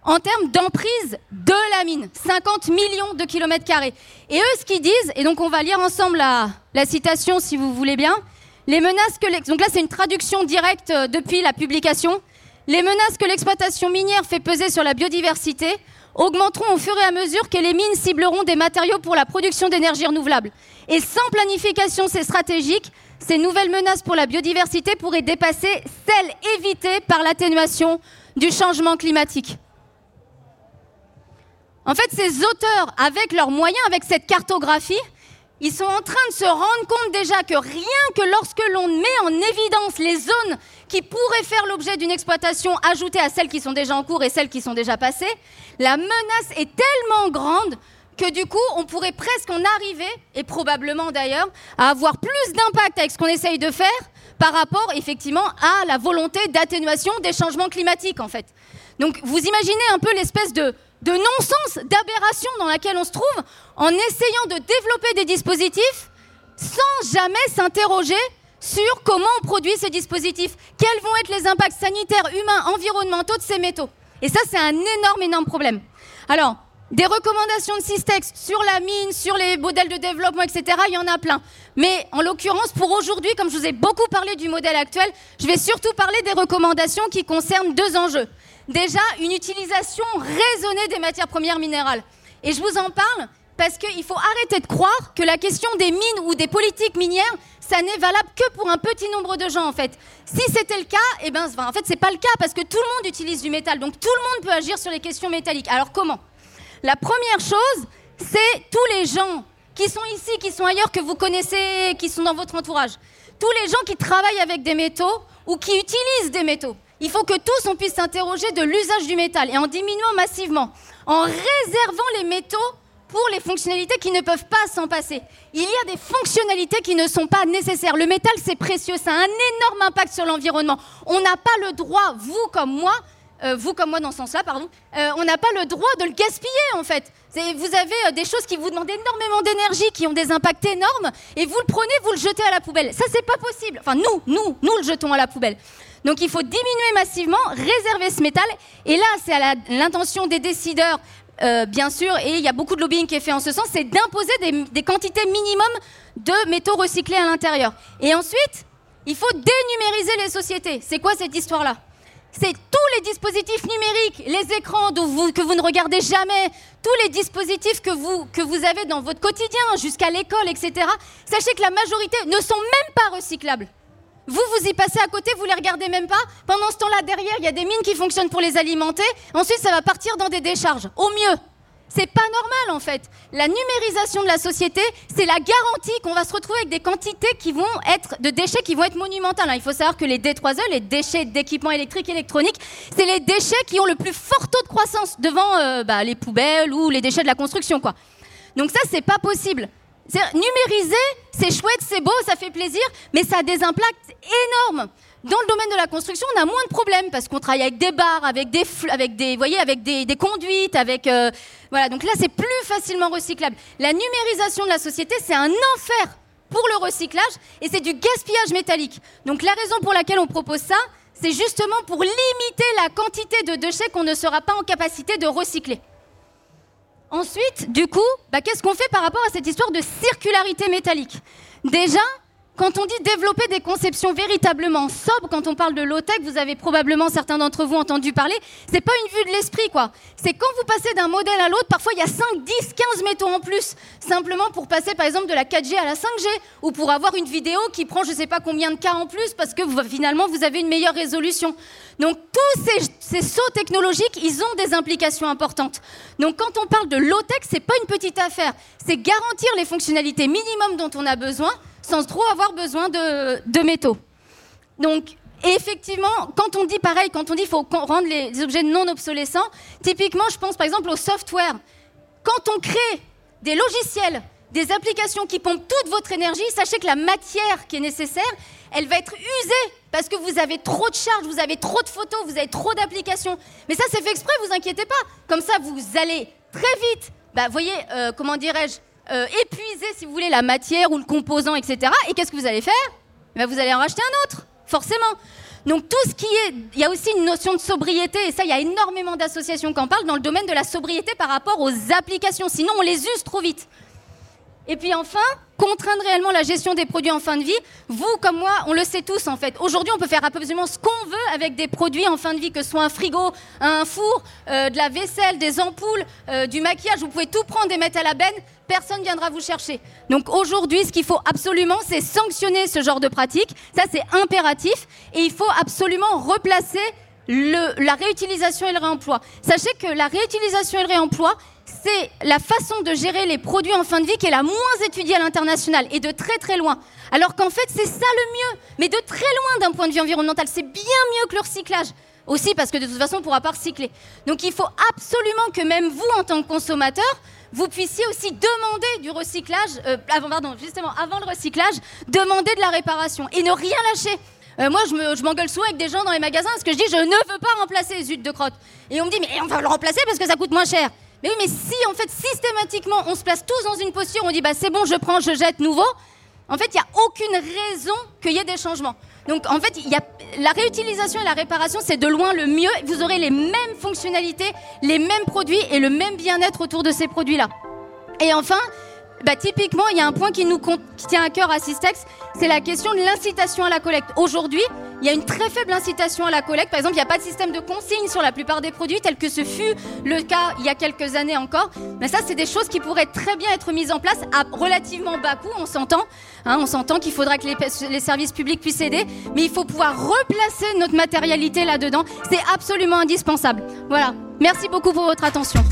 en termes d'emprise de la mine. 50 millions de kilomètres carrés. Et eux, ce qu'ils disent, et donc on va lire ensemble la, la citation si vous voulez bien, les menaces que donc là c'est une traduction directe euh, depuis la publication, les menaces que l'exploitation minière fait peser sur la biodiversité augmenteront au fur et à mesure que les mines cibleront des matériaux pour la production d'énergie renouvelable. Et sans planification stratégique, ces nouvelles menaces pour la biodiversité pourraient dépasser celles évitées par l'atténuation du changement climatique. En fait, ces auteurs, avec leurs moyens, avec cette cartographie, ils sont en train de se rendre compte déjà que rien que lorsque l'on met en évidence les zones qui pourraient faire l'objet d'une exploitation ajoutée à celles qui sont déjà en cours et celles qui sont déjà passées, la menace est tellement grande que du coup, on pourrait presque en arriver, et probablement d'ailleurs, à avoir plus d'impact avec ce qu'on essaye de faire par rapport effectivement à la volonté d'atténuation des changements climatiques en fait. Donc vous imaginez un peu l'espèce de, de non-sens, d'aberration dans laquelle on se trouve en essayant de développer des dispositifs sans jamais s'interroger sur comment on produit ces dispositifs, quels vont être les impacts sanitaires, humains, environnementaux de ces métaux? Et ça, c'est un énorme, énorme problème. Alors, des recommandations de Systex sur la mine, sur les modèles de développement, etc., il y en a plein. Mais en l'occurrence, pour aujourd'hui, comme je vous ai beaucoup parlé du modèle actuel, je vais surtout parler des recommandations qui concernent deux enjeux. Déjà, une utilisation raisonnée des matières premières minérales. Et je vous en parle parce qu'il faut arrêter de croire que la question des mines ou des politiques minières, ça n'est valable que pour un petit nombre de gens en fait. Si c'était le cas, eh ben, en fait, c'est pas le cas parce que tout le monde utilise du métal, donc tout le monde peut agir sur les questions métalliques. Alors comment? La première chose, c'est tous les gens qui sont ici, qui sont ailleurs, que vous connaissez, qui sont dans votre entourage. Tous les gens qui travaillent avec des métaux ou qui utilisent des métaux. Il faut que tous on puisse s'interroger de l'usage du métal et en diminuant massivement, en réservant les métaux pour les fonctionnalités qui ne peuvent pas s'en passer. Il y a des fonctionnalités qui ne sont pas nécessaires. Le métal, c'est précieux, ça a un énorme impact sur l'environnement. On n'a pas le droit, vous comme moi, euh, vous comme moi dans ce sens-là, pardon, euh, on n'a pas le droit de le gaspiller en fait. Vous avez euh, des choses qui vous demandent énormément d'énergie, qui ont des impacts énormes, et vous le prenez, vous le jetez à la poubelle. Ça, c'est pas possible. Enfin, nous, nous, nous le jetons à la poubelle. Donc il faut diminuer massivement, réserver ce métal. Et là, c'est à l'intention des décideurs, euh, bien sûr, et il y a beaucoup de lobbying qui est fait en ce sens, c'est d'imposer des, quantités minimum de métaux recyclés à l'intérieur. Et ensuite, il faut dénumériser les sociétés. C'est quoi cette histoire-là? C'est tous les dispositifs numériques, les écrans que vous ne regardez jamais, tous les dispositifs que vous, que vous avez dans votre quotidien, jusqu'à l'école, etc. Sachez que la majorité ne sont même pas recyclables. Vous, vous y passez à côté, vous les regardez même pas. Pendant ce temps-là, derrière, il y a des mines qui fonctionnent pour les alimenter. Ensuite, ça va partir dans des décharges. Au mieux. C'est pas normal en fait. La numérisation de la société, c'est la garantie qu'on va se retrouver avec des quantités qui vont être de déchets qui vont être monumentales. Il faut savoir que les D3E, les déchets d'équipements électriques et électroniques, c'est les déchets qui ont le plus fort taux de croissance devant euh, bah, les poubelles ou les déchets de la construction. Donc ça, c'est pas possible. Numériser, c'est chouette, c'est beau, ça fait plaisir, mais ça a des impacts énormes. Dans le domaine de la construction, on a moins de problèmes parce qu'on travaille avec des barres, avec des, avec des, voyez, avec des, conduites, avec euh, voilà. Donc là, c'est plus facilement recyclable. La numérisation de la société, c'est un enfer pour le recyclage et c'est du gaspillage métallique. Donc la raison pour laquelle on propose ça, c'est justement pour limiter la quantité de déchets qu'on ne sera pas en capacité de recycler. Ensuite, du coup, bah, qu'est-ce qu'on fait par rapport à cette histoire de circularité métallique? Déjà, quand on dit développer des conceptions véritablement sobres, quand on parle de low-tech, vous avez probablement certains d'entre vous entendu parler, c'est pas une vue de l'esprit quoi. C'est quand vous passez d'un modèle à l'autre, parfois il y a 5, 10, 15 métaux en plus, simplement pour passer par exemple de la 4G à la 5G, ou pour avoir une vidéo qui prend je sais pas combien de cas en plus, parce que finalement vous avez une meilleure résolution. Donc tous ces, sauts technologiques, ils ont des implications importantes. Donc quand on parle de low-tech, c'est pas une petite affaire, c'est garantir les fonctionnalités minimum dont on a besoin sans trop avoir besoin de, métaux. Donc, effectivement, quand on dit pareil, quand on dit qu'il faut rendre les objets non obsolescents, typiquement, je pense par exemple au software. Quand on crée des logiciels, des applications qui pompent toute votre énergie, sachez que la matière qui est nécessaire, elle va être usée parce que vous avez trop de charges, vous avez trop de photos, vous avez trop d'applications. Mais ça, c'est fait exprès, vous inquiétez pas. Comme ça, vous allez très vite, bah, voyez, euh, comment dirais-je, euh, épuiser, si vous voulez, la matière ou le composant, etc. Et qu'est-ce que vous allez faire? Eh ben, Vous allez en racheter un autre, forcément. Donc tout ce qui est... Il y a aussi une notion de sobriété, et ça, il y a énormément d'associations qui en parlent dans le domaine de la sobriété par rapport aux applications, sinon on les use trop vite. Et puis enfin, contraindre réellement la gestion des produits en fin de vie. Vous, comme moi, on le sait tous en fait. Aujourd'hui, on peut faire absolument ce qu'on veut avec des produits en fin de vie, que ce soit un frigo, un four, euh, de la vaisselle, des ampoules, euh, du maquillage. Vous pouvez tout prendre et mettre à la benne. Personne viendra vous chercher. Donc aujourd'hui, ce qu'il faut absolument, c'est sanctionner ce genre de pratique. Ça, c'est impératif. Et il faut absolument replacer la réutilisation et le réemploi. Sachez que la réutilisation et le réemploi, c'est la façon de gérer les produits en fin de vie qui est la moins étudiée à l'international et de très très loin. Alors qu'en fait, c'est ça le mieux, mais de très loin d'un point de vue environnemental. C'est bien mieux que le recyclage. Aussi parce que de toute façon, on ne pourra pas recycler. Donc il faut absolument que même vous, en tant que consommateur, vous puissiez aussi demander du recyclage, euh, avant, pardon, justement, avant le recyclage, demander de la réparation et ne rien lâcher. Euh, moi, je m'engueule souvent avec des gens dans les magasins parce que je dis je ne veux pas remplacer les huttes de crotte. Et on me dit mais on va le remplacer parce que ça coûte moins cher. Mais oui, mais si en fait systématiquement on se place tous dans une posture, on dit bah c'est bon, je prends, je jette nouveau. En fait, il n'y a aucune raison qu'il y ait des changements. Donc en fait, la réutilisation et la réparation, c'est de loin le mieux. Vous aurez les mêmes fonctionnalités, les mêmes produits et le même bien-être autour de ces produits-là. Et enfin, bah, typiquement, il y a un point qui nous tient à cœur à Systex, c'est la question de l'incitation à la collecte. Aujourd'hui, il y a une très faible incitation à la collecte. Par exemple, il n'y a pas de système de consigne sur la plupart des produits, tel que ce fut le cas il y a quelques années encore. Mais ça, c'est des choses qui pourraient très bien être mises en place à relativement bas coût, on s'entend. Hein, on s'entend qu'il faudra que les, les, services publics puissent aider, mais il faut pouvoir replacer notre matérialité là-dedans. C'est absolument indispensable. Voilà. Merci beaucoup pour votre attention.